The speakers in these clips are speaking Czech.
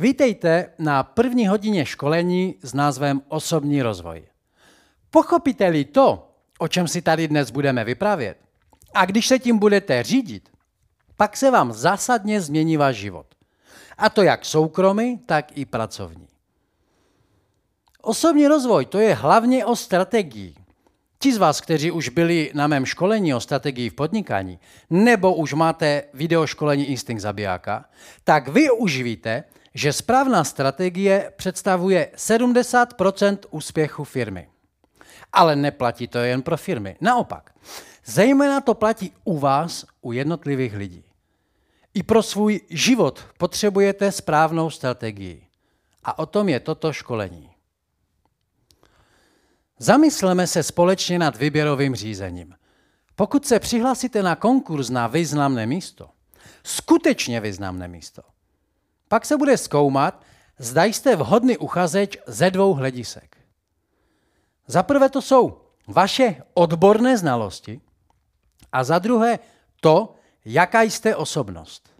Vítejte na první hodině školení s názvem Osobní rozvoj. Pochopíte-li to, o čem si tady dnes budeme vyprávět, a když se tím budete řídit, pak se vám zásadně změní váš život. A to jak soukromý, tak i pracovní. Osobní rozvoj to je hlavně o strategii. Ti z vás, kteří už byli na mém školení o strategii v podnikání, nebo už máte videoškolení Instinkt zabijáka, tak vy už víte, že správná strategie představuje 70% úspěchu firmy. Ale neplatí to jen pro firmy. Naopak, zejména to platí u vás, u jednotlivých lidí. I pro svůj život potřebujete správnou strategii. A o tom je toto školení. Zamysleme se společně nad výběrovým řízením. Pokud se přihlásíte na konkurs na významné místo, skutečně významné místo, pak se bude zkoumat, zda jste vhodný uchazeč ze dvou hledisek. Za prvé to jsou vaše odborné znalosti a za druhé to, jaká jste osobnost.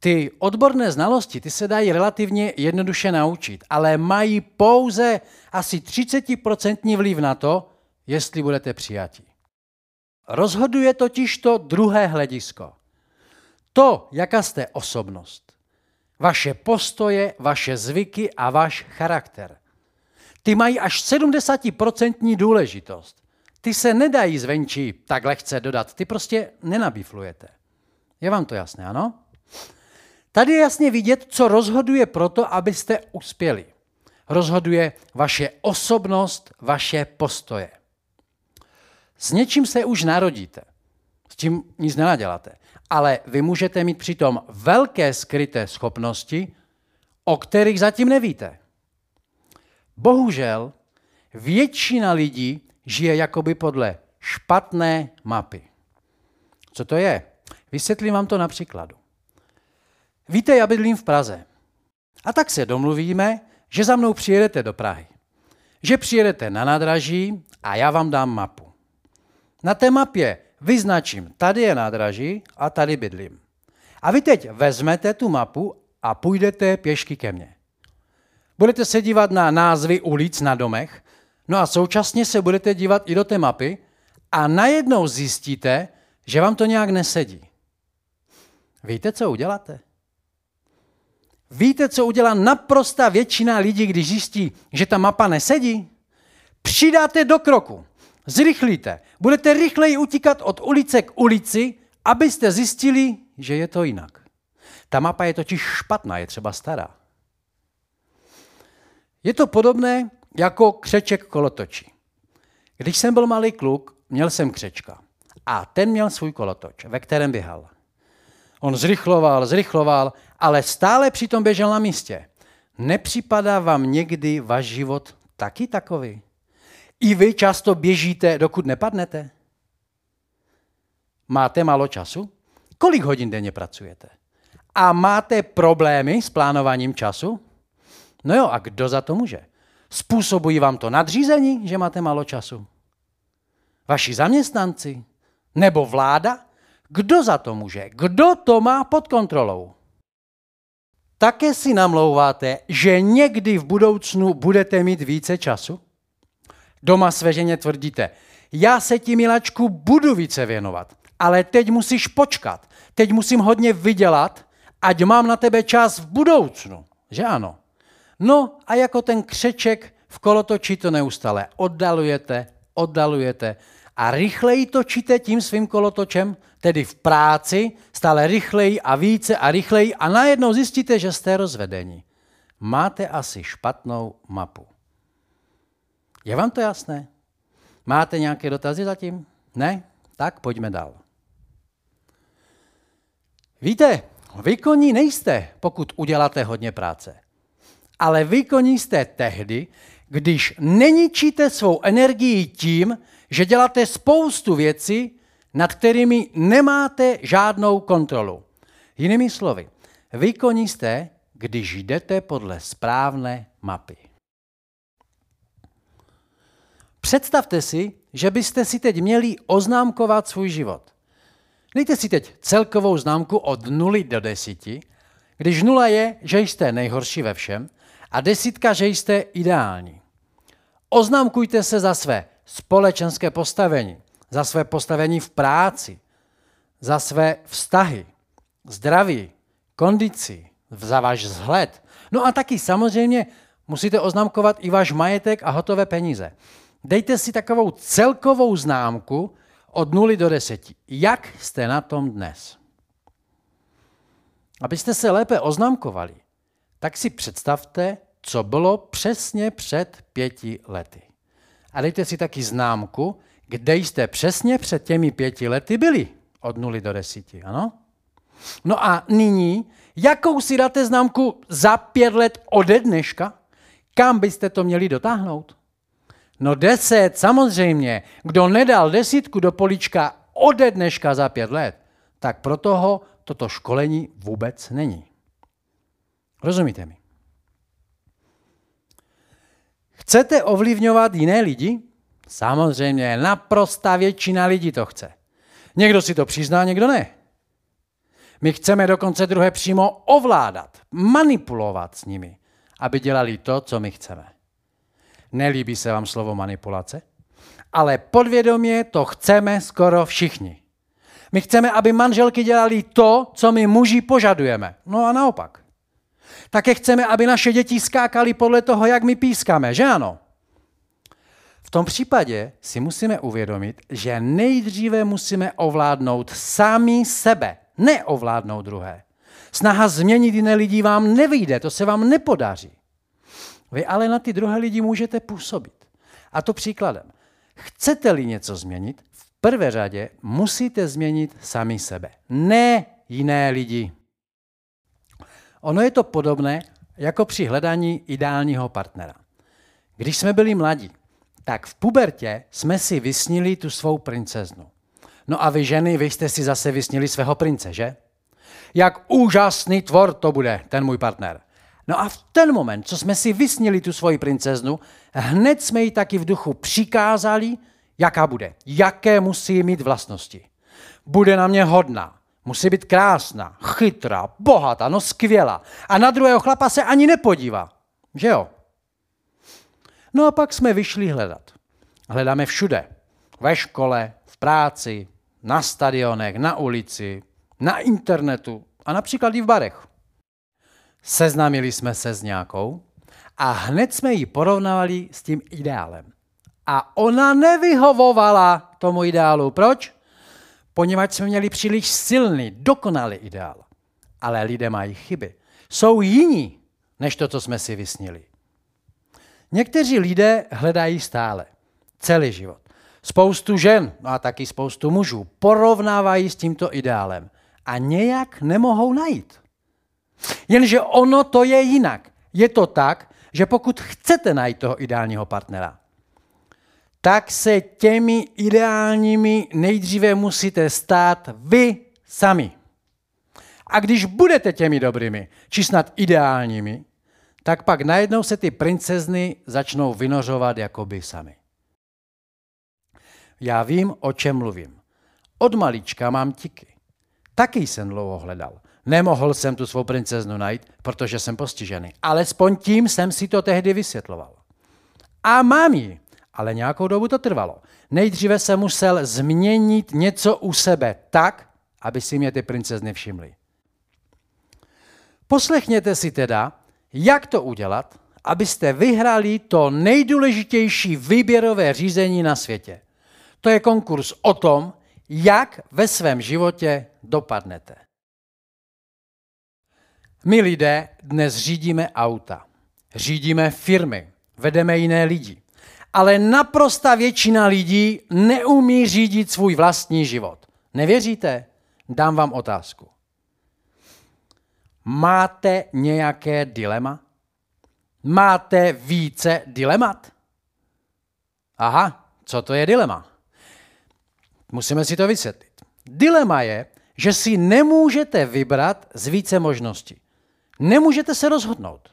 Ty odborné znalosti, ty se dají relativně jednoduše naučit, ale mají pouze asi 30% vliv na to, jestli budete přijati. Rozhoduje totiž to druhé hledisko. To, jaká jste osobnost. Vaše postoje, vaše zvyky a váš charakter. Ty mají až 70% důležitost. Ty se nedají zvenčí tak lehce dodat, ty prostě nenabiflujete. Je vám to jasné, ano? Tady je jasně vidět, co rozhoduje proto, abyste uspěli. Rozhoduje vaše osobnost, vaše postoje. S něčím se už narodíte. S tím nic nenaděláte. Ale vy můžete mít přitom velké skryté schopnosti, o kterých zatím nevíte. Bohužel většina lidí žije jakoby podle špatné mapy. Co to je? Vysvětlím vám to na příkladu. Víte, já bydlím v Praze. A tak se domluvíme, že za mnou přijedete do Prahy. Že přijedete na nádraží a já vám dám mapu. Na té mapě vyznačím, tady je nádraží a tady bydlím. A vy teď vezmete tu mapu a půjdete pěšky ke mně. Budete se dívat na názvy ulic na domech, no a současně se budete dívat i do té mapy a najednou zjistíte, že vám to nějak nesedí. Víte, co uděláte? Víte, co udělá naprosta většina lidí, když zjistí, že ta mapa nesedí? Přidáte do kroku, zrychlíte, budete rychleji utíkat od ulice k ulici, abyste zjistili, že je to jinak. Ta mapa je totiž špatná, je třeba stará. Je to podobné jako křeček kolotočí. Když jsem byl malý kluk, měl jsem křečka. A ten měl svůj kolotoč, ve kterém běhal. On zrychloval, zrychloval, ale stále přitom běžel na místě. Nepřipadá vám někdy váš život taky takový? I vy často běžíte, dokud nepadnete? Máte málo času? Kolik hodin denně pracujete? A máte problémy s plánováním času? No jo, a kdo za to může? Způsobují vám to nadřízení, že máte málo času? Vaši zaměstnanci? Nebo vláda? Kdo za to může? Kdo to má pod kontrolou? Také si namlouváte, že někdy v budoucnu budete mít více času? Doma své ženě tvrdíte, já se ti, milačku, budu více věnovat, ale teď musíš počkat. Teď musím hodně vydělat, ať mám na tebe čas v budoucnu. Že ano? No a jako ten křeček v kolotoči to neustále oddalujete, oddalujete a rychleji točíte tím svým kolotočem, tedy v práci, stále rychleji a více a rychleji a najednou zjistíte, že jste rozvedení. Máte asi špatnou mapu. Je vám to jasné? Máte nějaké dotazy zatím? Ne? Tak pojďme dál. Víte, výkonní nejste, pokud uděláte hodně práce. Ale výkonní jste tehdy, když neničíte svou energii tím, že děláte spoustu věcí, nad kterými nemáte žádnou kontrolu. Jinými slovy, výkonní jste, když jdete podle správné mapy. Představte si, že byste si teď měli oznámkovat svůj život. Dejte si teď celkovou známku od 0 do 10, Když nula je, že jste nejhorší ve všem a desítka, že jste ideální. Oznamkujte se za své společenské postavení, za své postavení v práci, za své vztahy, zdraví, kondici, za váš vzhled. No a taky samozřejmě musíte oznamkovat i váš majetek a hotové peníze. Dejte si takovou celkovou známku od 0 do 10. Jak jste na tom dnes? Abyste se lépe oznamkovali, tak si představte, co bylo přesně před pěti lety. A dejte si taky známku, kde jste přesně před těmi pěti lety byli od 0 do 10. Ano? No a nyní, jakou si dáte známku za pět let ode dneška? Kam byste to měli dotáhnout? No deset, samozřejmě. Kdo nedal desítku do polička ode dneška za pět let, tak pro toho toto školení vůbec není. Rozumíte mi? Chcete ovlivňovat jiné lidi? Samozřejmě, naprostá většina lidí to chce. Někdo si to přizná, někdo ne. My chceme dokonce druhé přímo ovládat, manipulovat s nimi, aby dělali to, co my chceme. Nelíbí se vám slovo manipulace? Ale podvědomě to chceme skoro všichni. My chceme, aby manželky dělali to, co my muži požadujeme. No a naopak. Také chceme, aby naše děti skákali podle toho, jak my pískáme, že ano? V tom případě si musíme uvědomit, že nejdříve musíme ovládnout sami sebe, ne ovládnout druhé. Snaha změnit jiné lidi vám nevyjde, to se vám nepodaří. Vy ale na ty druhé lidi můžete působit. A to příkladem. Chcete-li něco změnit, v prvé řadě musíte změnit sami sebe, ne jiné lidi. Ono je to podobné jako při hledání ideálního partnera. Když jsme byli mladí, tak v pubertě jsme si vysnili tu svou princeznu. No a vy ženy, vy jste si zase vysnili svého prince, že? Jak úžasný tvor to bude, ten můj partner. No a v ten moment, co jsme si vysnili tu svoji princeznu, hned jsme jí taky v duchu přikázali, jaká bude, jaké musí mít vlastnosti. Bude na mě hodná, musí být krásná, chytrá, bohatá, no skvělá. A na druhého chlapa se ani nepodívá. Že jo? No a pak jsme vyšli hledat. Hledáme všude. Ve škole, v práci, na stadionech, na ulici, na internetu a například i v barech. Seznámili jsme se s nějakou a hned jsme ji porovnávali s tím ideálem. A ona nevyhovovala tomu ideálu. Proč? Poněvadž jsme měli příliš silný, dokonalý ideál. Ale lidé mají chyby. Jsou jiní, než to, co jsme si vysnili. Někteří lidé hledají stále, celý život. Spoustu žen, no a taky spoustu mužů, porovnávají s tímto ideálem a nějak nemohou najít. Jenže ono to je jinak. Je to tak, že pokud chcete najít toho ideálního partnera, tak se těmi ideálními nejdříve musíte stát vy sami. A když budete těmi dobrými, či snad ideálními, tak pak najednou se ty princezny začnou vynořovat jako by sami. Já vím, o čem mluvím. Od malička mám tiky. Taky jsem dlouho hledal. Nemohl jsem tu svou princeznu najít, protože jsem postižený. Alespoň tím jsem si to tehdy vysvětloval. A mám ji, ale nějakou dobu to trvalo. Nejdříve jsem musel změnit něco u sebe tak, aby si mě ty princezny všimly. Poslechněte si teda, jak to udělat, abyste vyhrali to nejdůležitější výběrové řízení na světě. To je konkurs o tom, jak ve svém životě dopadnete. My lidé dnes řídíme auta, řídíme firmy, vedeme jiné lidi. Ale naprosta většina lidí neumí řídit svůj vlastní život. Nevěříte? Dám vám otázku. Máte nějaké dilema? Máte více dilemat? Aha, co to je dilema? Musíme si to vysvětlit. Dilema je, že si nemůžete vybrat z více možností. Nemůžete se rozhodnout.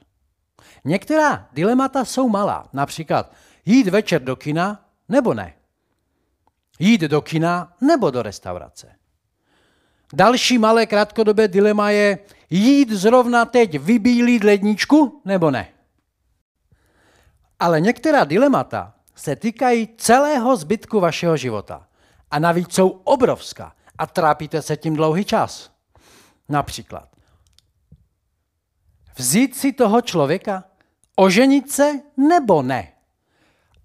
Některá dilemata jsou malá, například jít večer do kina nebo ne. Jít do kina nebo do restaurace. Další malé krátkodobé dilema je jít zrovna teď vybílít ledničku nebo ne. Ale některá dilemata se týkají celého zbytku vašeho života. A navíc jsou obrovská a trápíte se tím dlouhý čas. Například vzít si toho člověka, oženit se nebo ne.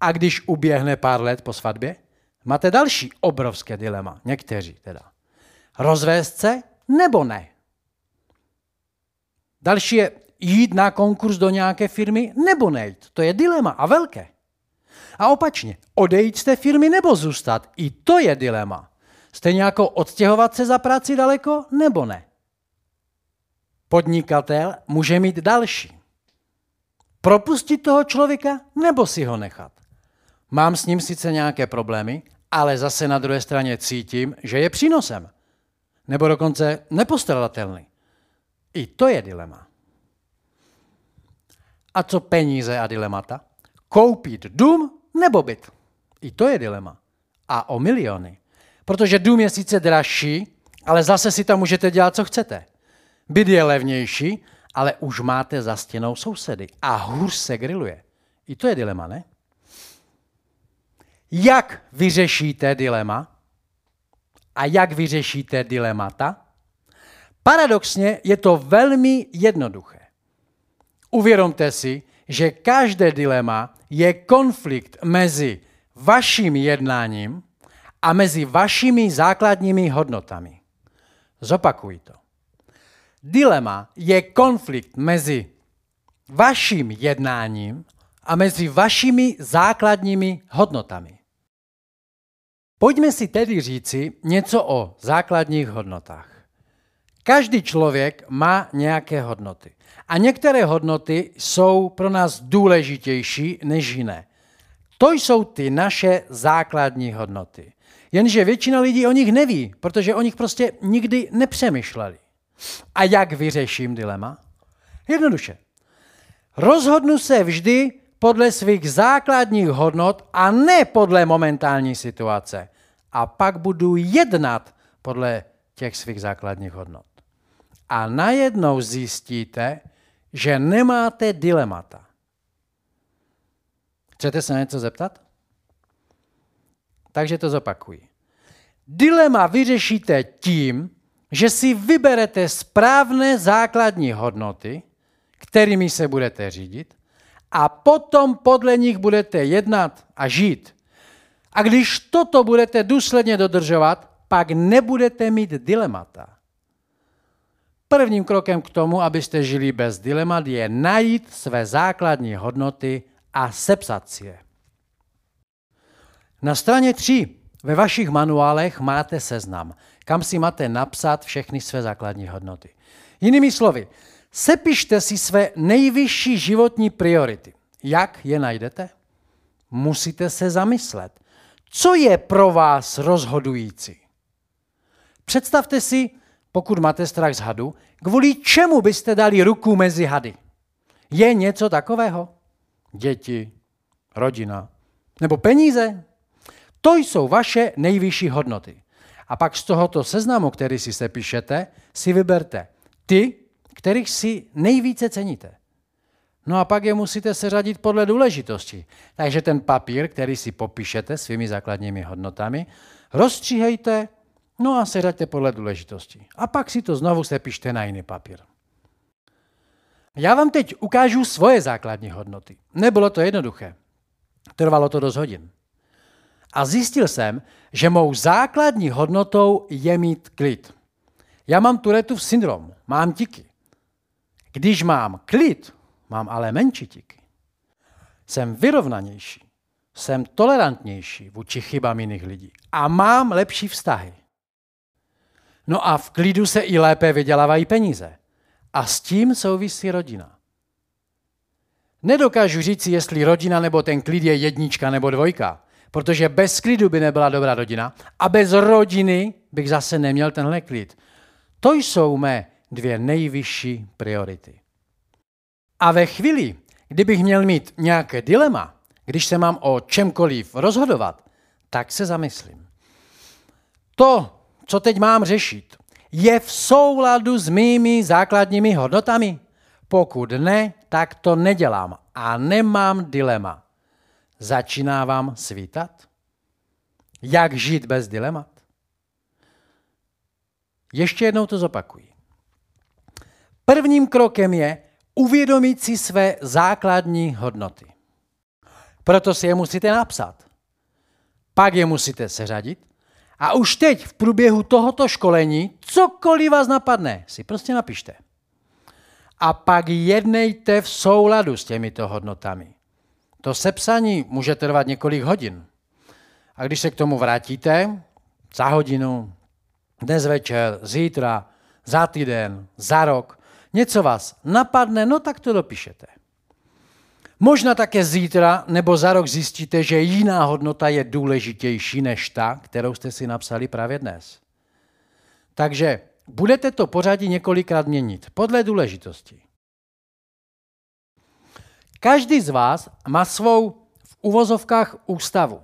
A když uběhne pár let po svatbě, máte další obrovské dilema, někteří teda. Rozvést se nebo ne. Další je jít na konkurs do nějaké firmy nebo nejít. To je dilema a velké. A opačně, odejít z té firmy nebo zůstat. I to je dilema. Stejně jako odstěhovat se za práci daleko nebo ne. Podnikatel může mít další. Propustit toho člověka nebo si ho nechat. Mám s ním sice nějaké problémy, ale zase na druhé straně cítím, že je přínosem. Nebo dokonce nepostradatelný. I to je dilema. A co peníze a dilemata? Koupit dům nebo byt? I to je dilema. A o miliony. Protože dům je sice dražší, ale zase si tam můžete dělat, co chcete. Byt je levnější, ale už máte za stěnou sousedy a hůř se griluje. I to je dilema, ne? Jak vyřešíte dilema? A jak vyřešíte dilemata? Paradoxně je to velmi jednoduché. Uvědomte si, že každé dilema je konflikt mezi vaším jednáním a mezi vašimi základními hodnotami. Zopakuji to. Dilema je konflikt mezi vaším jednáním a mezi vašimi základními hodnotami. Pojďme si tedy říci něco o základních hodnotách. Každý člověk má nějaké hodnoty. A některé hodnoty jsou pro nás důležitější než jiné. To jsou ty naše základní hodnoty. Jenže většina lidí o nich neví, protože o nich prostě nikdy nepřemýšleli. A jak vyřeším dilema? Jednoduše. Rozhodnu se vždy podle svých základních hodnot a ne podle momentální situace. A pak budu jednat podle těch svých základních hodnot. A najednou zjistíte, že nemáte dilemata. Chcete se něco zeptat? Takže to zopakuji. Dilema vyřešíte tím, že si vyberete správné základní hodnoty, kterými se budete řídit, a potom podle nich budete jednat a žít. A když toto budete důsledně dodržovat, pak nebudete mít dilemata. Prvním krokem k tomu, abyste žili bez dilemat, je najít své základní hodnoty a sepsat si je. Na straně 3 ve vašich manuálech máte seznam, kam si máte napsat všechny své základní hodnoty. Jinými slovy, sepište si své nejvyšší životní priority. Jak je najdete? Musíte se zamyslet. Co je pro vás rozhodující? Představte si, pokud máte strach z hadu, kvůli čemu byste dali ruku mezi hady? Je něco takového? Děti, rodina nebo peníze? To jsou vaše nejvyšší hodnoty. A pak z tohoto seznamu, který si sepíšete, si vyberte ty, kterých si nejvíce ceníte. No a pak je musíte seřadit podle důležitosti. Takže ten papír, který si popíšete svými základními hodnotami, rozstříhejte No a seřaďte podle důležitosti. A pak si to znovu sepište na jiný papír. Já vám teď ukážu svoje základní hodnoty. Nebylo to jednoduché. Trvalo to dost hodin. A zjistil jsem, že mou základní hodnotou je mít klid. Já mám Turetův syndrom, mám tiky. Když mám klid, mám ale menší tiky. Jsem vyrovnanější, jsem tolerantnější vůči chybám jiných lidí a mám lepší vztahy. No a v klidu se i lépe vydělávají peníze. A s tím souvisí rodina. Nedokážu říct, jestli rodina nebo ten klid je jednička nebo dvojka, protože bez klidu by nebyla dobrá rodina a bez rodiny bych zase neměl tenhle klid. To jsou mé dvě nejvyšší priority. A ve chvíli, kdybych měl mít nějaké dilema, když se mám o čemkoliv rozhodovat, tak se zamyslím. To, co teď mám řešit, je v souladu s mými základními hodnotami? Pokud ne, tak to nedělám a nemám dilema. Začíná vám svítat? Jak žít bez dilemat? Ještě jednou to zopakuji. Prvním krokem je uvědomit si své základní hodnoty. Proto si je musíte napsat. Pak je musíte seřadit a už teď v průběhu tohoto školení cokoliv vás napadne, si prostě napište. A pak jednejte v souladu s těmito hodnotami. To sepsaní může trvat několik hodin. A když se k tomu vrátíte, za hodinu, dnes večer, zítra, za týden, za rok, něco vás napadne, no tak to dopíšete. Možná také zítra nebo za rok zjistíte, že jiná hodnota je důležitější než ta, kterou jste si napsali právě dnes. Takže budete to pořadí několikrát měnit podle důležitosti. Každý z vás má svou v uvozovkách ústavu,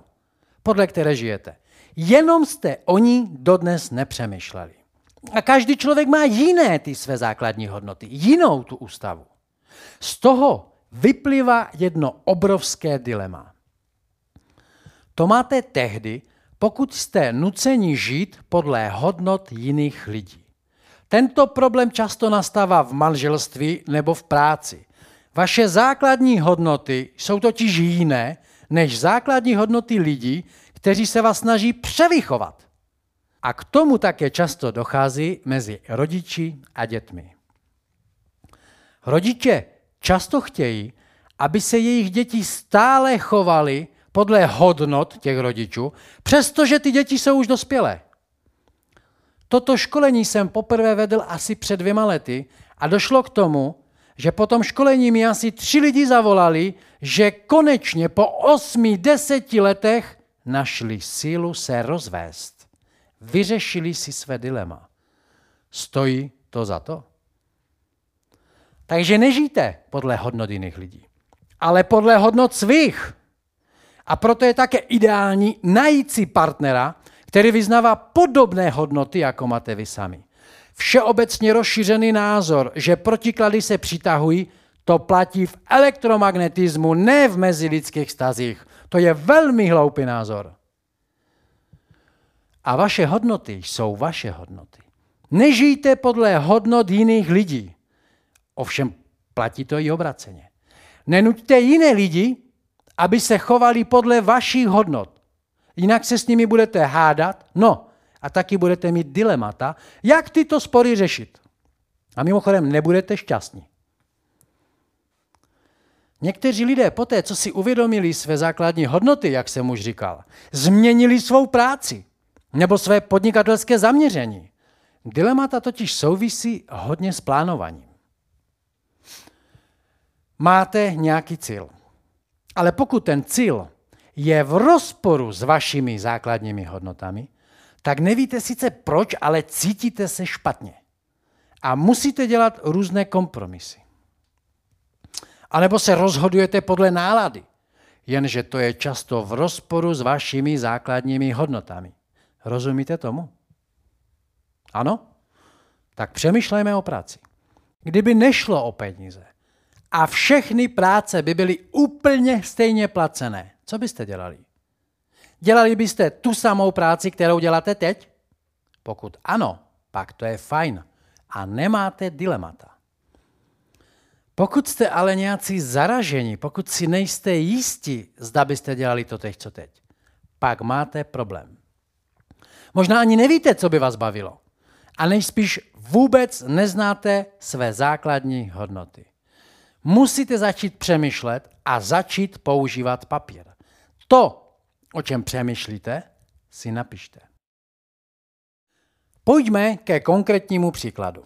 podle které žijete. Jenom jste o ní dodnes nepřemýšleli. A každý člověk má jiné ty své základní hodnoty, jinou tu ústavu. Z toho vyplývá jedno obrovské dilema. To máte tehdy, pokud jste nuceni žít podle hodnot jiných lidí. Tento problém často nastává v manželství nebo v práci. Vaše základní hodnoty jsou totiž jiné než základní hodnoty lidí, kteří se vás snaží převychovat. A k tomu také často dochází mezi rodiči a dětmi. Rodiče často chtějí, aby se jejich děti stále chovaly podle hodnot těch rodičů, přestože ty děti jsou už dospělé. Toto školení jsem poprvé vedl asi před dvěma lety a došlo k tomu, že po tom školení mi asi tři lidi zavolali, že konečně po osmi, deseti letech našli sílu se rozvést. Vyřešili si své dilema. Stojí to za to? Takže nežijte podle hodnot jiných lidí, ale podle hodnot svých. A proto je také ideální najít si partnera, který vyznává podobné hodnoty, jako máte vy sami. Všeobecně rozšířený názor, že protiklady se přitahují, to platí v elektromagnetismu, ne v mezilidských stazích. To je velmi hloupý názor. A vaše hodnoty jsou vaše hodnoty. Nežijte podle hodnot jiných lidí. Ovšem platí to i obraceně. Nenuďte jiné lidi, aby se chovali podle vašich hodnot. Jinak se s nimi budete hádat, no a taky budete mít dilemata, jak tyto spory řešit. A mimochodem nebudete šťastní. Někteří lidé poté, co si uvědomili své základní hodnoty, jak jsem už říkal, změnili svou práci nebo své podnikatelské zaměření. Dilemata totiž souvisí hodně s plánováním. Máte nějaký cíl. Ale pokud ten cíl je v rozporu s vašimi základními hodnotami, tak nevíte sice proč, ale cítíte se špatně. A musíte dělat různé kompromisy. A nebo se rozhodujete podle nálady, jenže to je často v rozporu s vašimi základními hodnotami. Rozumíte tomu? Ano? Tak přemýšlejme o práci. Kdyby nešlo o peníze a všechny práce by byly úplně stejně placené, co byste dělali? Dělali byste tu samou práci, kterou děláte teď? Pokud ano, pak to je fajn a nemáte dilemata. Pokud jste ale nějací zaraženi, pokud si nejste jistí, zda byste dělali to teď, co teď, pak máte problém. Možná ani nevíte, co by vás bavilo. A nejspíš vůbec neznáte své základní hodnoty. Musíte začít přemýšlet a začít používat papír. To, o čem přemýšlíte, si napište. Pojďme ke konkrétnímu příkladu.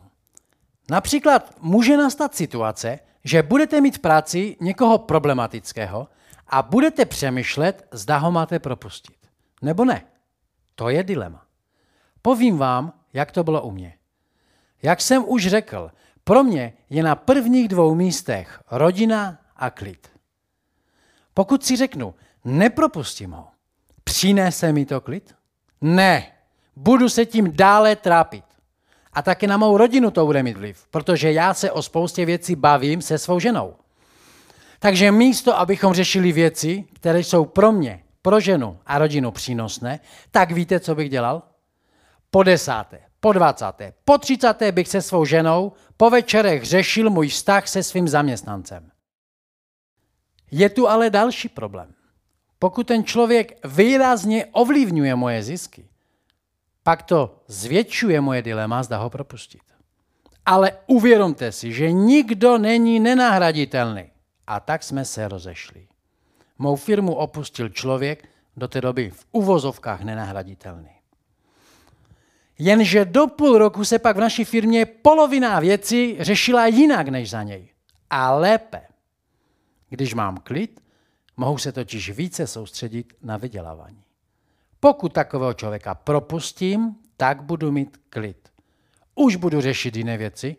Například může nastat situace, že budete mít v práci někoho problematického a budete přemýšlet, zda ho máte propustit. Nebo ne. To je dilema. Povím vám, jak to bylo u mě. Jak jsem už řekl, pro mě je na prvních dvou místech rodina a klid. Pokud si řeknu, nepropustím ho, přinese mi to klid? Ne, budu se tím dále trápit. A taky na mou rodinu to bude mít vliv, protože já se o spoustě věcí bavím se svou ženou. Takže místo, abychom řešili věci, které jsou pro mě, pro ženu a rodinu přínosné, tak víte, co bych dělal? Po desáté, po dvacáté, po třicáté bych se svou ženou po večerech řešil můj vztah se svým zaměstnancem. Je tu ale další problém. Pokud ten člověk výrazně ovlivňuje moje zisky, pak to zvětšuje moje dilema, zda ho propustit. Ale uvědomte si, že nikdo není nenahraditelný. A tak jsme se rozešli. Mou firmu opustil člověk, do té doby v uvozovkách nenahraditelný. Jenže do půl roku se pak v naší firmě polovina věcí řešila jinak než za něj. A lépe. Když mám klid, mohu se totiž více soustředit na vydělávání. Pokud takového člověka propustím, tak budu mít klid. Už budu řešit jiné věci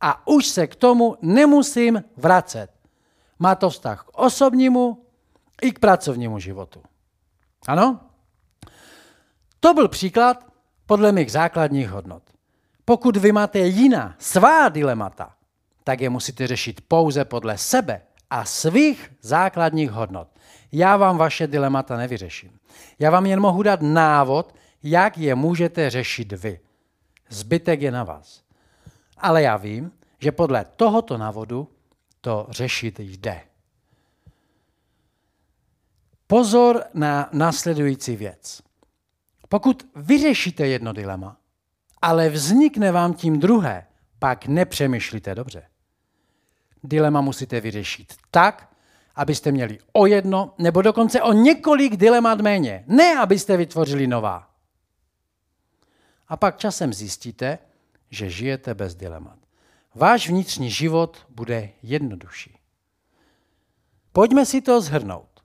a už se k tomu nemusím vracet. Má to vztah k osobnímu i k pracovnímu životu. Ano? To byl příklad podle mých základních hodnot. Pokud vy máte jiná, svá dilemata, tak je musíte řešit pouze podle sebe a svých základních hodnot. Já vám vaše dilemata nevyřeším. Já vám jen mohu dát návod, jak je můžete řešit vy. Zbytek je na vás. Ale já vím, že podle tohoto návodu to řešit jde. Pozor na následující věc. Pokud vyřešíte jedno dilema, ale vznikne vám tím druhé, pak nepřemýšlíte dobře. Dilema musíte vyřešit tak, abyste měli o jedno nebo dokonce o několik dilemat méně. Ne, abyste vytvořili nová. A pak časem zjistíte, že žijete bez dilemat. Váš vnitřní život bude jednodušší. Pojďme si to zhrnout.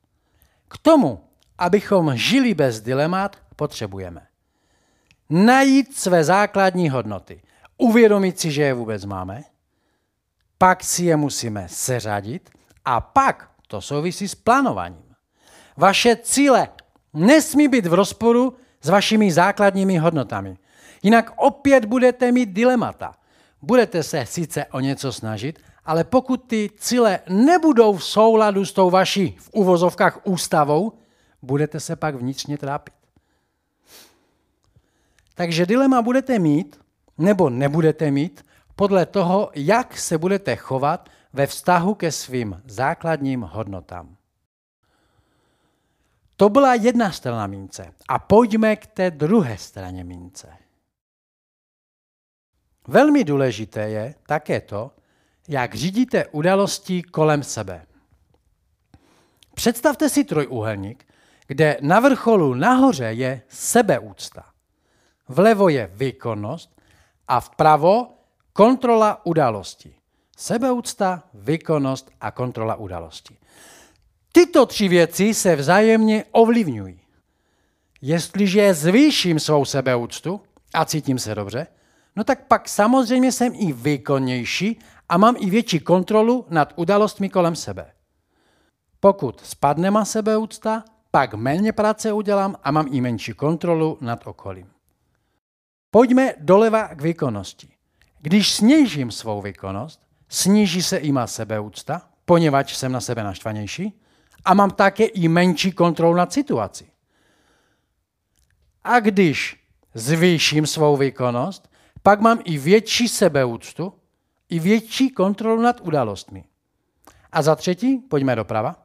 K tomu, abychom žili bez dilemat, potřebujeme najít své základní hodnoty, uvědomit si, že je vůbec máme, pak si je musíme seřadit a pak to souvisí s plánováním. Vaše cíle nesmí být v rozporu s vašimi základními hodnotami. Jinak opět budete mít dilemata. Budete se sice o něco snažit, ale pokud ty cíle nebudou v souladu s tou vaší v uvozovkách ústavou, budete se pak vnitřně trápit. Takže dilema budete mít nebo nebudete mít podle toho, jak se budete chovat ve vztahu ke svým základním hodnotám. To byla jedna strana mince. A pojďme k té druhé straně mince. Velmi důležité je také to, jak řídíte události kolem sebe. Představte si trojúhelník, kde na vrcholu nahoře je sebeúcta. Vlevo je výkonnost a vpravo kontrola události. Sebeúcta, výkonnost a kontrola události. Tyto tři věci se vzájemně ovlivňují. Jestliže zvýším svou sebeúctu a cítím se dobře, no tak pak samozřejmě jsem i výkonnější a mám i větší kontrolu nad událostmi kolem sebe. Pokud spadne má sebeúcta, pak méně práce udělám a mám i menší kontrolu nad okolím. Pojďme doleva k výkonnosti. Když snížím svou výkonnost, sníží se i má sebeúcta, poněvadž jsem na sebe naštvanější, a mám také i menší kontrolu nad situací. A když zvýším svou výkonnost, pak mám i větší sebeúctu, i větší kontrolu nad událostmi. A za třetí, pojďme doprava.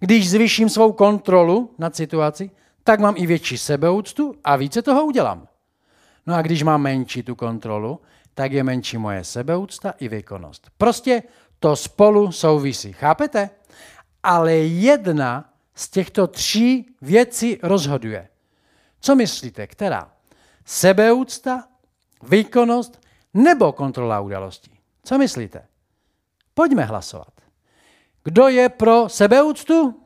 Když zvýším svou kontrolu nad situací, tak mám i větší sebeúctu a více toho udělám. No a když mám menší tu kontrolu, tak je menší moje sebeúcta i výkonnost. Prostě to spolu souvisí. Chápete? Ale jedna z těchto tří věcí rozhoduje. Co myslíte, která? Sebeúcta, výkonnost nebo kontrola událostí? Co myslíte? Pojďme hlasovat. Kdo je pro sebeúctu?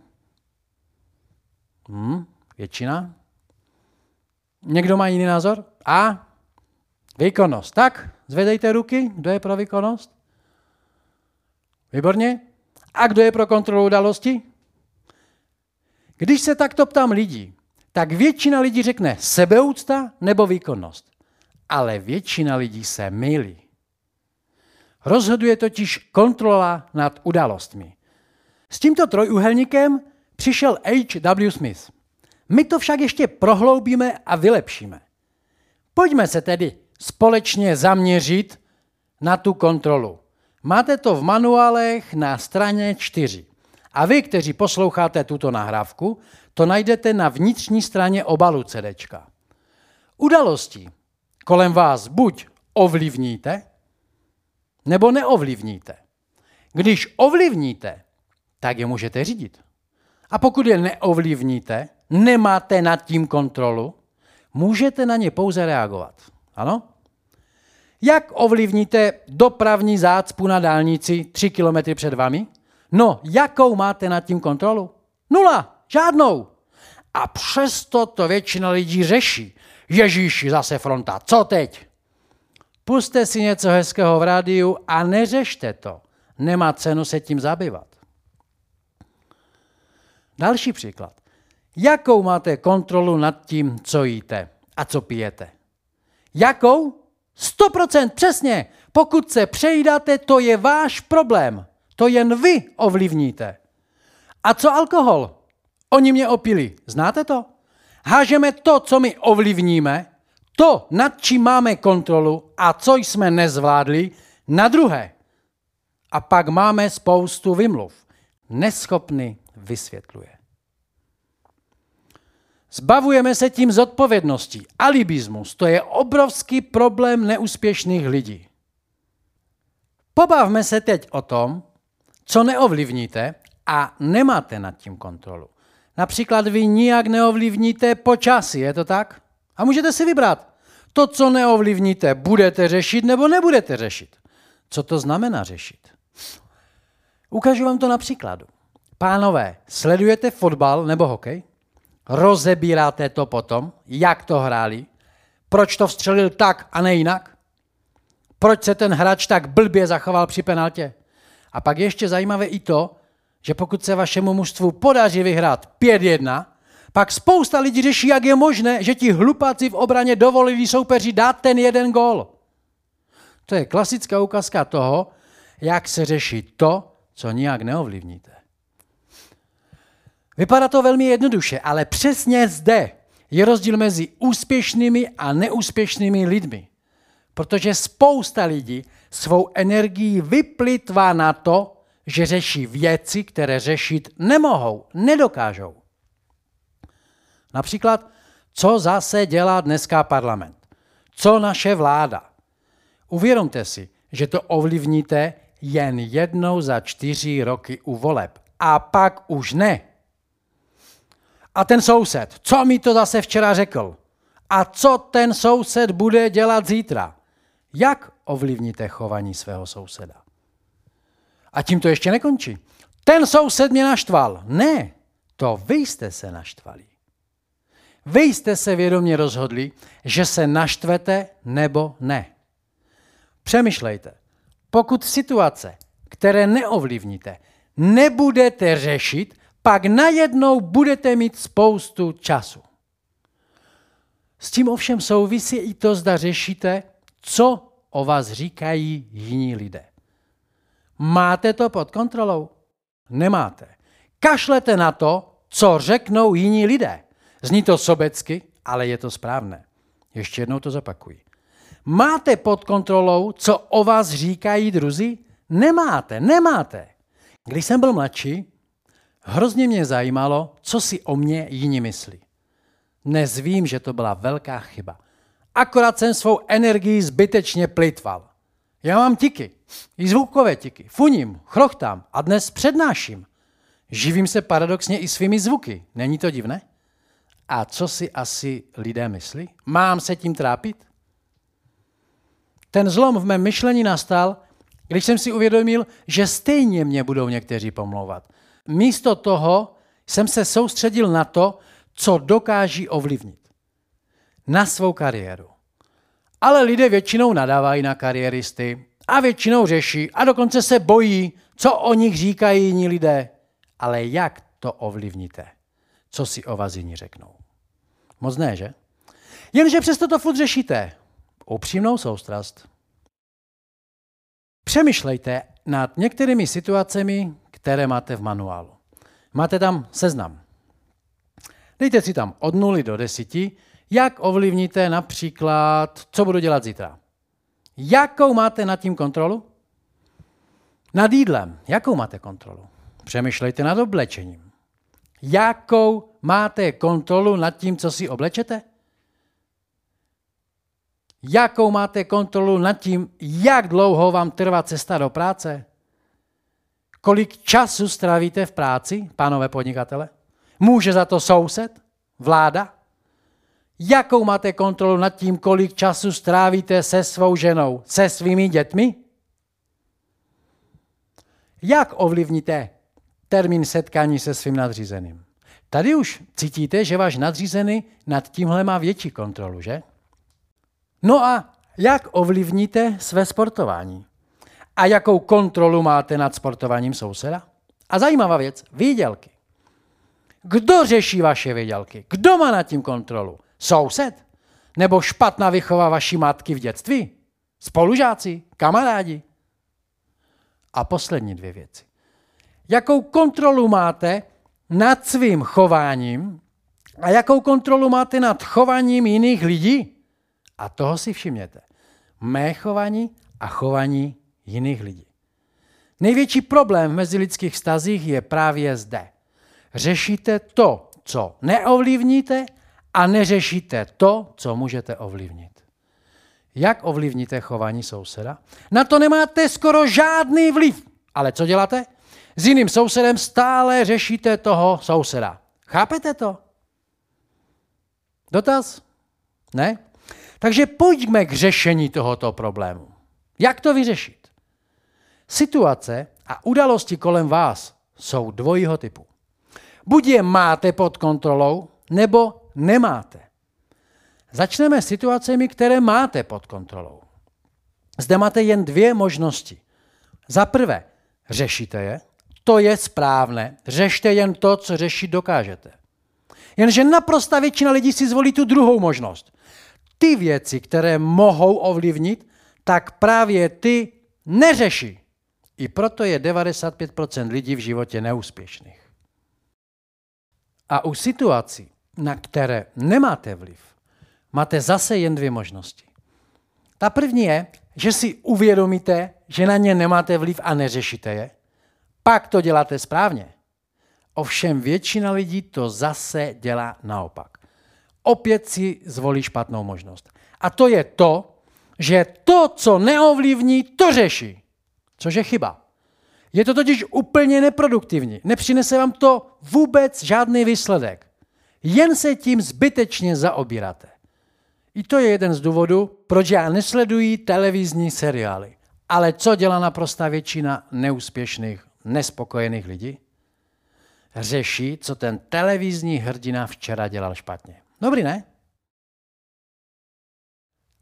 Hmm, většina. Někdo má jiný názor? A výkonnost. Tak, zvedejte ruky. Kdo je pro výkonnost? Výborně. A kdo je pro kontrolu udalosti? Když se takto ptám lidí, tak většina lidí řekne sebeúcta nebo výkonnost. ale většina lidí se mylí. Rozhoduje totiž kontrola nad událostmi. S tímto trojuhelníkem přišel H.W. Smith. My to však ještě prohloubíme a vylepšíme. Pojďme se tedy společně zaměřit na tu kontrolu. Máte to v manuálech na straně 4. A vy, kteří posloucháte tuto nahrávku, to najdete na vnitřní straně obalu CD. Udalosti kolem vás buď ovlivníte, nebo neovlivníte. Když ovlivníte, tak je můžete řídit. A pokud je neovlivníte, nemáte nad tím kontrolu, můžete na ně pouze reagovat. Ano? Jak ovlivníte dopravní zácpu na dálnici 3 km před vami? No, jakou máte nad tím kontrolu? Nula, žádnou. A přesto to většina lidí řeší. Ježíši, zase fronta, co teď? Puste si něco hezkého v rádiu a neřešte to. Nemá cenu se tím zabývat. Další příklad. Jakou máte kontrolu nad tím, co jíte a co pijete? Jakou? 100% přesně. Pokud se přejídáte, to je váš problém. To jen vy ovlivníte. A co alkohol? Oni mě opili. Znáte to? Hážeme to, co my ovlivníme, to, nad čím máme kontrolu a co jsme nezvládli, na druhé. A pak máme spoustu vymluv. Neschopný vysvětluje. Zbavujeme se tím zodpovědností. Alibismus, to je obrovský problém neúspěšných lidí. Pobavme se teď o tom, co neovlivníte a nemáte nad tím kontrolu. Například vy nijak neovlivníte počasí, je to tak? A můžete si vybrat. To, co neovlivníte, budete řešit nebo nebudete řešit. Co to znamená řešit? Ukážu vám to na příkladu. Pánové, sledujete fotbal nebo hokej? Rozebíráte to potom, jak to hráli? Proč to vstřelil tak a ne jinak? Proč se ten hráč tak blbě zachoval při penaltě? A pak ještě zajímavé i to, že pokud se vašemu mužstvu podaří vyhrát 5-1, pak spousta lidí řeší, jak je možné, že ti hlupáci v obraně dovolili soupeři dát ten jeden gól. To je klasická ukázka toho, jak se řeší to, co nijak neovlivníte. Vypadá to velmi jednoduše, ale přesně zde je rozdíl mezi úspěšnými a neúspěšnými lidmi. Protože spousta lidí svou energii vyplitvá na to, že řeší věci, které řešit nemohou, nedokážou. Například, co zase dělá dneska parlament? Co naše vláda? Uvědomte si, že to ovlivníte jen jednou za čtyři roky u voleb. A pak už ne. A ten soused, co mi to zase včera řekl? A co ten soused bude dělat zítra? Jak ovlivníte chování svého souseda? A tím to ještě nekončí. Ten soused mě naštval. Ne, to vy jste se naštvali. Vy jste se vědomě rozhodli, že se naštvete nebo ne. Přemýšlejte. Pokud situace, které neovlivníte, nebudete řešit, pak najednou budete mít spoustu času. S tím ovšem souvisí i to, zda řešíte, co o vás říkají jiní lidé. Máte to pod kontrolou? Nemáte. Kašlete na to, co řeknou jiní lidé. Zní to sobecky, ale je to správné. Ještě jednou to zapakuji. Máte pod kontrolou, co o vás říkají druzí? Nemáte, nemáte. Když jsem byl mladší, hrozně mě zajímalo, co si o mě jiní myslí. Dnes vím, že to byla velká chyba. Akorát jsem svou energii zbytečně plitval. Já mám tiky, i zvukové tiky. Funím, chrochtám a dnes přednáším. Živím se paradoxně i svými zvuky. Není to divné? A co si asi lidé myslí? Mám se tím trápit? Ten zlom v mém myšlení nastal, když jsem si uvědomil, že stejně mě budou někteří pomlouvat. Místo toho jsem se soustředil na to, co dokáží ovlivnit. Na svou kariéru. Ale lidé většinou nadávají na kariéristy a většinou řeší a dokonce se bojí, co o nich říkají jiní lidé. Ale jak to ovlivníte? Co si o vás jiní řeknou? Moc ne, že? Jenže přesto to furt řešíte. upřímnou soustrast. Přemýšlejte nad některými situacemi, které máte v manuálu. Máte tam seznam. Dejte si tam od 0 do 10, jak ovlivníte například, co budu dělat zítra. Jakou máte nad tím kontrolu? Nad jídlem. Jakou máte kontrolu? Přemýšlejte nad oblečením. Jakou máte kontrolu nad tím, co si oblečete? Jakou máte kontrolu nad tím, jak dlouho vám trvá cesta do práce? Kolik času strávíte v práci, pánové podnikatele? Může za to soused? Vláda? Jakou máte kontrolu nad tím, kolik času strávíte se svou ženou, se svými dětmi? Jak ovlivníte termín setkání se svým nadřízeným? Tady už cítíte, že váš nadřízený nad tímhle má větší kontrolu, že? No a jak ovlivníte své sportování? A jakou kontrolu máte nad sportováním souseda? A zajímavá věc, výdělky. Kdo řeší vaše výdělky? Kdo má nad tím kontrolu? Soused? Nebo špatná vychova vaší matky v dětství? Spolužáci? Kamarádi? A poslední dvě věci. Jakou kontrolu máte nad svým chováním a jakou kontrolu máte nad chováním jiných lidí? A toho si všimněte. Mé chování a chování jiných lidí. Největší problém v mezilidských stazích je právě zde. Řešíte to, co neovlivníte a neřešíte to, co můžete ovlivnit. Jak ovlivníte chování souseda? Na to nemáte skoro žádný vliv. Ale co děláte? S jiným sousedem stále řešíte toho souseda. Chápete to? Dotaz? Ne? Takže pojďme k řešení tohoto problému. Jak to vyřešit? Situace a události kolem vás jsou dvojího typu. Buď je máte pod kontrolou, nebo nemáte. Začneme situacemi, které máte pod kontrolou. Zde máte jen dvě možnosti. Za prvé, řešíte je, to je správné, řešte jen to, co řešit dokážete. Jenže naprosta většina lidí si zvolí tu druhou možnost. Ty věci, které mohou ovlivnit, tak právě ty neřeší. I proto je 95% lidí v životě neúspěšných. A u situací, na které nemáte vliv, máte zase jen dvě možnosti. Ta první je, že si uvědomíte, že na ně nemáte vliv a neřešíte je. Pak to děláte správně. Ovšem většina lidí to zase dělá naopak. Opět si zvolí špatnou možnost. A to je to, že to, co neovlivní, to řeší. Což je chyba. Je to totiž úplně neproduktivní. Nepřinese vám to vůbec žádný výsledek. Jen se tím zbytečně zaobíráte. I to je jeden z důvodů, proč já nesleduji televizní seriály. Ale co dělá naprostá většina neúspěšných, nespokojených lidí? Řeší, co ten televizní hrdina včera dělal špatně. Dobrý, ne?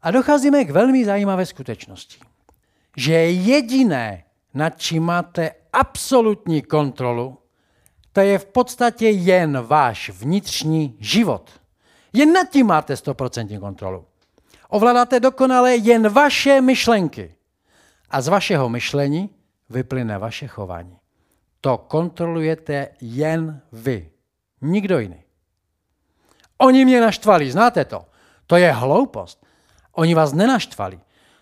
A docházíme k velmi zajímavé skutečnosti, že jediné, nad čím máte absolutní kontrolu, to je v podstatě jen váš vnitřní život. Jen nad tím máte 100% kontrolu. Ovládáte dokonale jen vaše myšlenky. A z vašeho myšlení vyplyne vaše chování. To kontrolujete jen vy, nikdo jiný. Oni mě naštvali, znáte to? To je hloupost. Oni vás nenaštvali.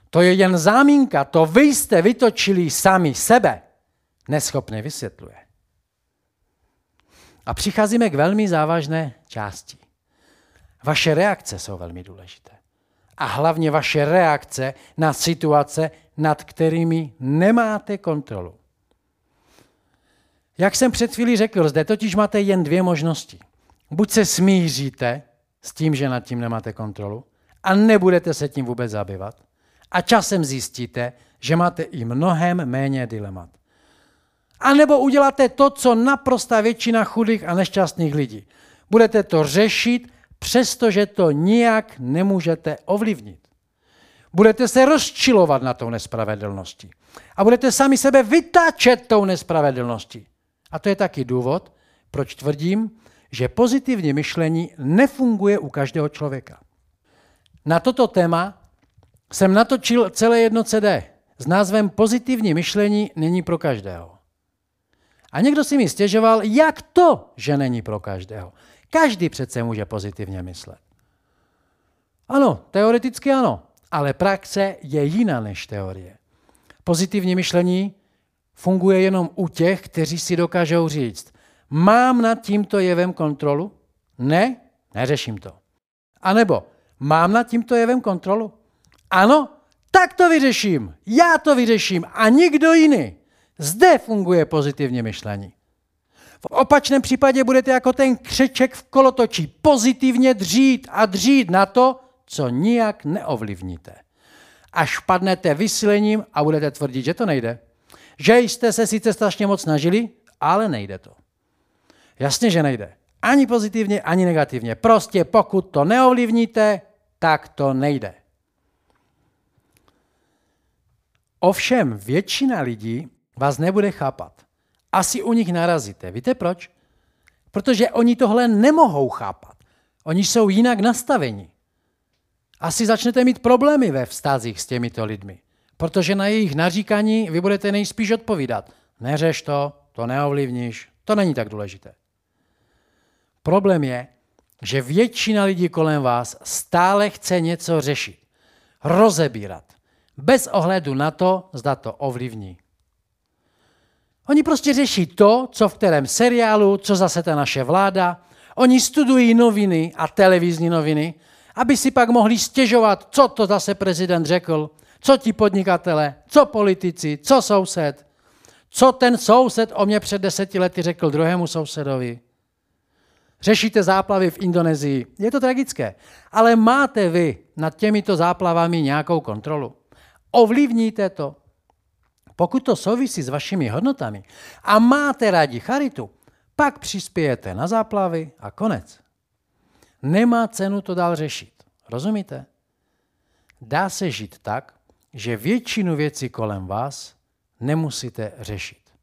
To je jen zámínka, to vy jste vytočili sami sebe. Neschopný vysvětluje. A přicházíme k velmi závažné části. Vaše reakce jsou velmi důležité. A hlavně vaše reakce na situace, nad kterými nemáte kontrolu. Jak jsem před chvílí řekl, zde totiž máte jen dvě možnosti. Buď se smíříte s tím, že nad tím nemáte kontrolu a nebudete se tím vůbec zabývat, a časem zjistíte, že máte i mnohem méně dilemat. A nebo uděláte to, co naprosta většina chudých a nešťastných lidí. Budete to řešit, přestože to nijak nemůžete ovlivnit. Budete se rozčilovat na tou nespravedlností. A budete sami sebe vytáčet tou nespravedlností. A to je taky důvod, proč tvrdím, že pozitivní myšlení nefunguje u každého člověka. Na toto téma jsem natočil celé jedno CD s názvem Pozitivní myšlení není pro každého. A někdo si mi stěžoval, jak to, že není pro každého. Každý přece může pozitivně myslet. Ano, teoreticky ano, ale praxe je jiná než teorie. Pozitivní myšlení funguje jenom u těch, kteří si dokážou říct, mám nad tímto jevem kontrolu? Ne, neřeším to. A nebo mám nad tímto jevem kontrolu? Ano, tak to vyřeším. Já to vyřeším a nikdo jiný. Zde funguje pozitivně myšlení. V opačném případě budete jako ten křeček v kolotočí pozitivně dřít a dřít na to, co nijak neovlivníte. Až padnete vysílením a budete tvrdit, že to nejde. Že jste se sice strašně moc snažili, ale nejde to. Jasně, že nejde. Ani pozitivně, ani negativně. Prostě pokud to neovlivníte, tak to nejde. Ovšem většina lidí vás nebude chápat. Asi u nich narazíte. Víte proč? Protože oni tohle nemohou chápat. Oni jsou jinak nastaveni. Asi začnete mít problémy ve vztazích s těmito lidmi, protože na jejich naříkání vy budete nejspíš odpovídat. Neřeš to, to neovlivníš, to není tak důležité. Problém je, že většina lidí kolem vás stále chce něco řešit, rozebírat, bez ohledu na to, zda to ovlivní. Oni prostě řeší to, co v kterém seriálu, co zase ta naše vláda. Oni studují noviny a televizní noviny, aby si pak mohli stěžovat, co to zase prezident řekl, co ti podnikatele, co politici, co soused, co ten soused o mě před deseti lety řekl druhému sousedovi. Řešíte záplavy v Indonésii. Je to tragické. Ale máte vy nad těmito záplavami nějakou kontrolu? Ovlivníte to? Pokud to souvisí s vašimi hodnotami a máte rádi charitu, pak přispějete na záplavy a konec. Nemá cenu to dál řešit. Rozumíte? Dá se žít tak, že většinu věcí kolem vás nemusíte řešit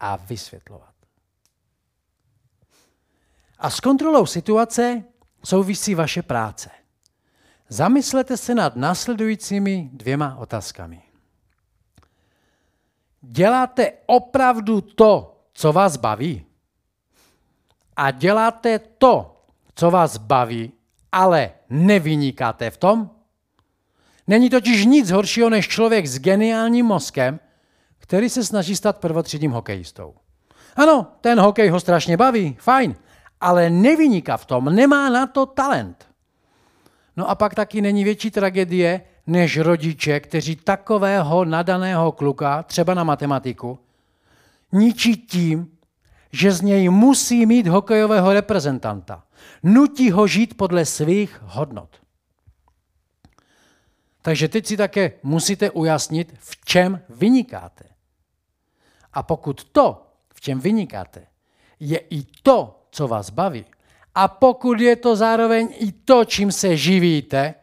a vysvětlovat. A s kontrolou situace souvisí vaše práce. Zamyslete se nad následujícími dvěma otázkami. Děláte opravdu to, co vás baví? A děláte to, co vás baví, ale nevynikáte v tom? Není totiž nic horšího než člověk s geniálním mozkem, který se snaží stát prvotřídním hokejistou. Ano, ten hokej ho strašně baví, fajn, ale nevyniká v tom, nemá na to talent. No a pak taky není větší tragédie, než rodiče, kteří takového nadaného kluka, třeba na matematiku, ničí tím, že z něj musí mít hokejového reprezentanta. Nutí ho žít podle svých hodnot. Takže teď si také musíte ujasnit, v čem vynikáte. A pokud to, v čem vynikáte, je i to, co vás baví, a pokud je to zároveň i to, čím se živíte,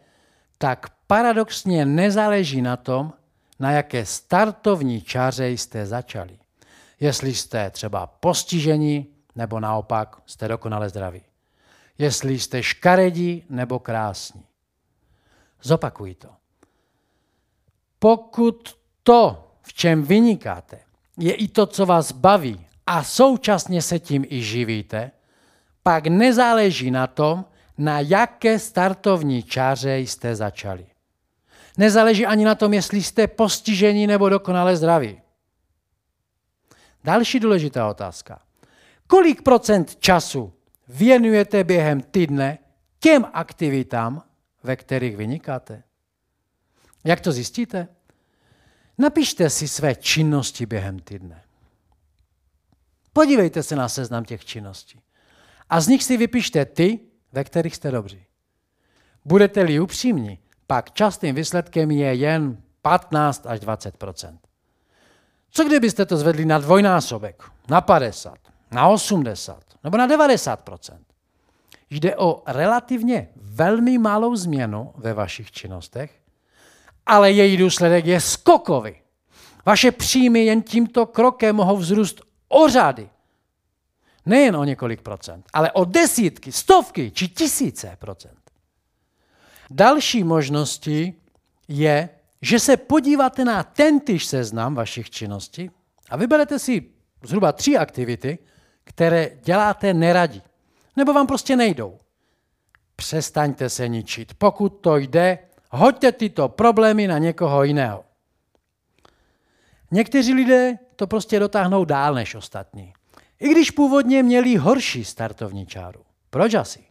tak paradoxně nezáleží na tom, na jaké startovní čáře jste začali. Jestli jste třeba postižení, nebo naopak jste dokonale zdraví. Jestli jste škaredí nebo krásní. Zopakuji to. Pokud to, v čem vynikáte, je i to, co vás baví a současně se tím i živíte, pak nezáleží na tom, na jaké startovní čáře jste začali. Nezáleží ani na tom, jestli jste postižení nebo dokonale zdraví. Další důležitá otázka. Kolik procent času věnujete během týdne těm aktivitám, ve kterých vynikáte? Jak to zjistíte? Napište si své činnosti během týdne. Podívejte se na seznam těch činností. A z nich si vypište ty, ve kterých jste dobří. Budete-li upřímní, pak častým výsledkem je jen 15 až 20% Co kdybyste to zvedli na dvojnásobek, na 50, na 80 nebo na 90% Jde o relativně velmi malou změnu ve vašich činnostech, ale její důsledek je skokový. Vaše příjmy jen tímto krokem mohou vzrůst o řady. Nejen o několik procent, ale o desítky, stovky či tisíce procent. Další možností je, že se podíváte na tentýž seznam vašich činností a vyberete si zhruba tři aktivity, které děláte neradi, nebo vám prostě nejdou. Přestaňte se ničit. Pokud to jde, hoďte tyto problémy na někoho jiného. Někteří lidé to prostě dotáhnou dál než ostatní. I když původně měli horší startovní čáru. Proč asi?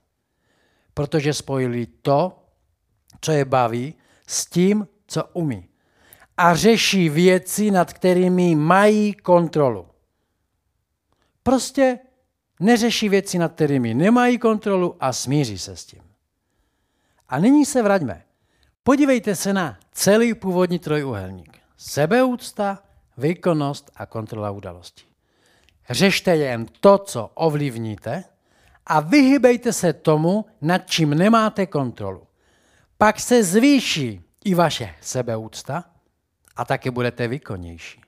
Protože spojili to, co je baví, s tím, co umí. A řeší věci, nad kterými mají kontrolu. Prostě neřeší věci, nad kterými nemají kontrolu a smíří se s tím. A nyní se vraťme. Podívejte se na celý původní trojuhelník. Sebeúcta, výkonnost a kontrola udalostí. Řešte jen to, co ovlivníte a vyhybejte se tomu, nad čím nemáte kontrolu. Pak se zvýší i vaše sebeúcta a také budete výkonnější.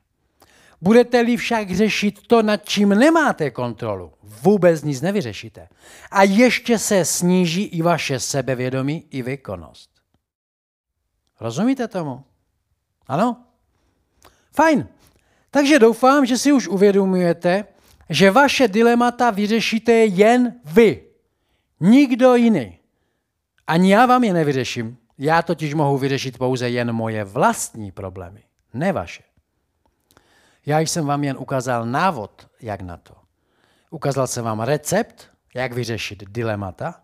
Budete-li však řešit to, nad čím nemáte kontrolu, vůbec nic nevyřešíte. A ještě se sníží i vaše sebevědomí i výkonnost. Rozumíte tomu? Ano? Fajn. Takže doufám, že si už uvědomujete, že vaše dilemata vyřešíte jen vy. Nikdo jiný. Ani já vám je nevyřeším. Já totiž mohu vyřešit pouze jen moje vlastní problémy, ne vaše. Já jsem vám jen ukázal návod, jak na to. Ukázal jsem vám recept, jak vyřešit dilemata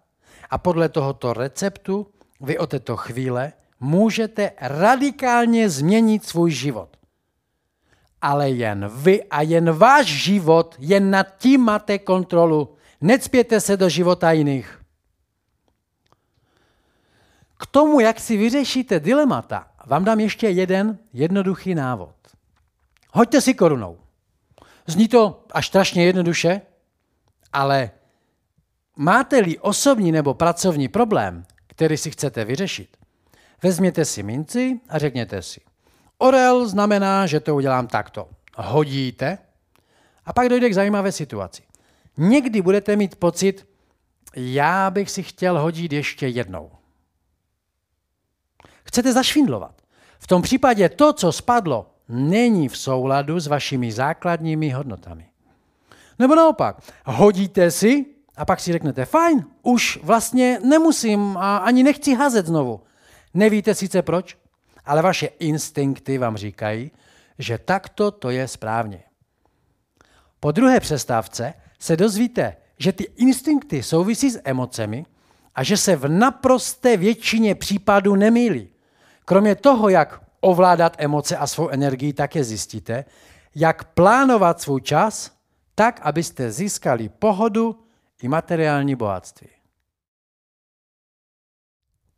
a podle tohoto receptu vy od této chvíle můžete radikálně změnit svůj život. Ale jen vy a jen váš život, jen nad tím máte kontrolu. Necpěte se do života jiných. K tomu, jak si vyřešíte dilemata, vám dám ještě jeden jednoduchý návod. Hoďte si korunou. Zní to až strašně jednoduše, ale máte-li osobní nebo pracovní problém, který si chcete vyřešit, vezměte si minci a řekněte si. Orel znamená, že to udělám takto. Hodíte a pak dojde k zajímavé situaci. Někdy budete mít pocit, já bych si chtěl hodit ještě jednou. Chcete zašvindlovat. V tom případě to, co spadlo, není v souladu s vašimi základními hodnotami. Nebo naopak, hodíte si a pak si řeknete, fajn, už vlastně nemusím a ani nechci házet znovu. Nevíte sice proč, ale vaše instinkty vám říkají, že takto to je správně. Po druhé přestávce se dozvíte, že ty instinkty souvisí s emocemi a že se v naprosté většině případů nemýlí. Kromě toho, jak ovládat emoce a svou energii, také zjistíte, jak plánovat svůj čas tak, abyste získali pohodu i materiální bohatství.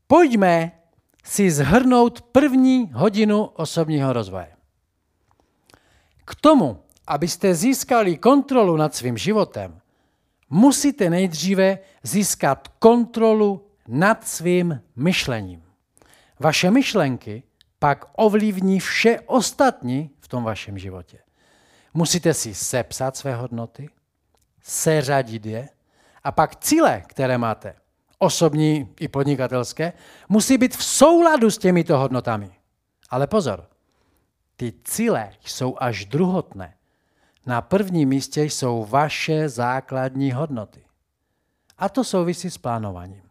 Pojďme si zhrnout první hodinu osobního rozvoje. K tomu, abyste získali kontrolu nad svým životem, musíte nejdříve získat kontrolu nad svým myšlením. Vaše myšlenky pak ovlivní vše ostatní v tom vašem životě. Musíte si sepsat své hodnoty, seřadit je a pak cíle, které máte, osobní i podnikatelské, musí být v souladu s těmito hodnotami. Ale pozor, ty cíle jsou až druhotné. Na prvním místě jsou vaše základní hodnoty. A to souvisí s plánováním.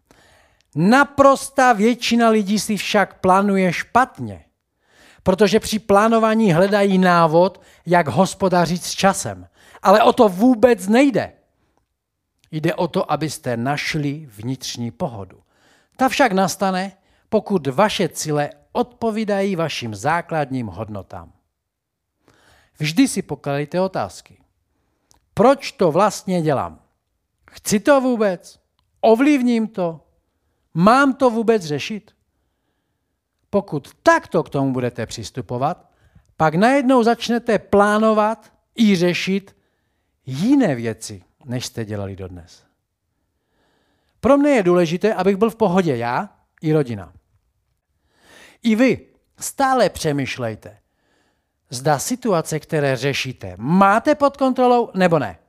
Naprostá většina lidí si však plánuje špatně, protože při plánování hledají návod, jak hospodařit s časem. Ale o to vůbec nejde. Jde o to, abyste našli vnitřní pohodu. Ta však nastane, pokud vaše cíle odpovídají vašim základním hodnotám. Vždy si pokladejte otázky. Proč to vlastně dělám? Chci to vůbec? Ovlivním to? Mám to vůbec řešit? Pokud takto k tomu budete přistupovat, pak najednou začnete plánovat i řešit jiné věci, než jste dělali dodnes. Pro mě je důležité, abych byl v pohodě já i rodina. I vy stále přemýšlejte, zda situace, které řešíte, máte pod kontrolou nebo ne.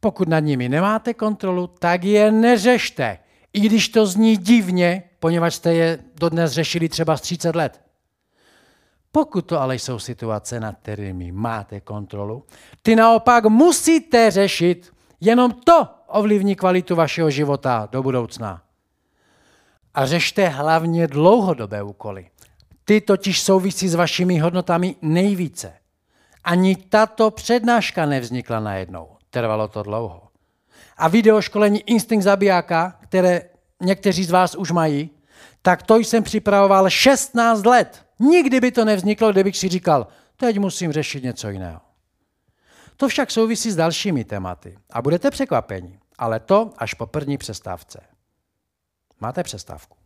Pokud nad nimi nemáte kontrolu, tak je neřešte, i když to zní divně, poněvadž jste je dodnes řešili třeba z 30 let. Pokud to ale jsou situace, nad kterými máte kontrolu, ty naopak musíte řešit. Jenom to ovlivní kvalitu vašeho života do budoucna. A řešte hlavně dlouhodobé úkoly. Ty totiž souvisí s vašimi hodnotami nejvíce. Ani tato přednáška nevznikla najednou. Trvalo to dlouho. A videoškolení Instinkt zabijáka, které někteří z vás už mají, tak to jsem připravoval 16 let. Nikdy by to nevzniklo, kdybych si říkal, teď musím řešit něco jiného. To však souvisí s dalšími tématy a budete překvapeni, ale to až po první přestávce. Máte přestávku.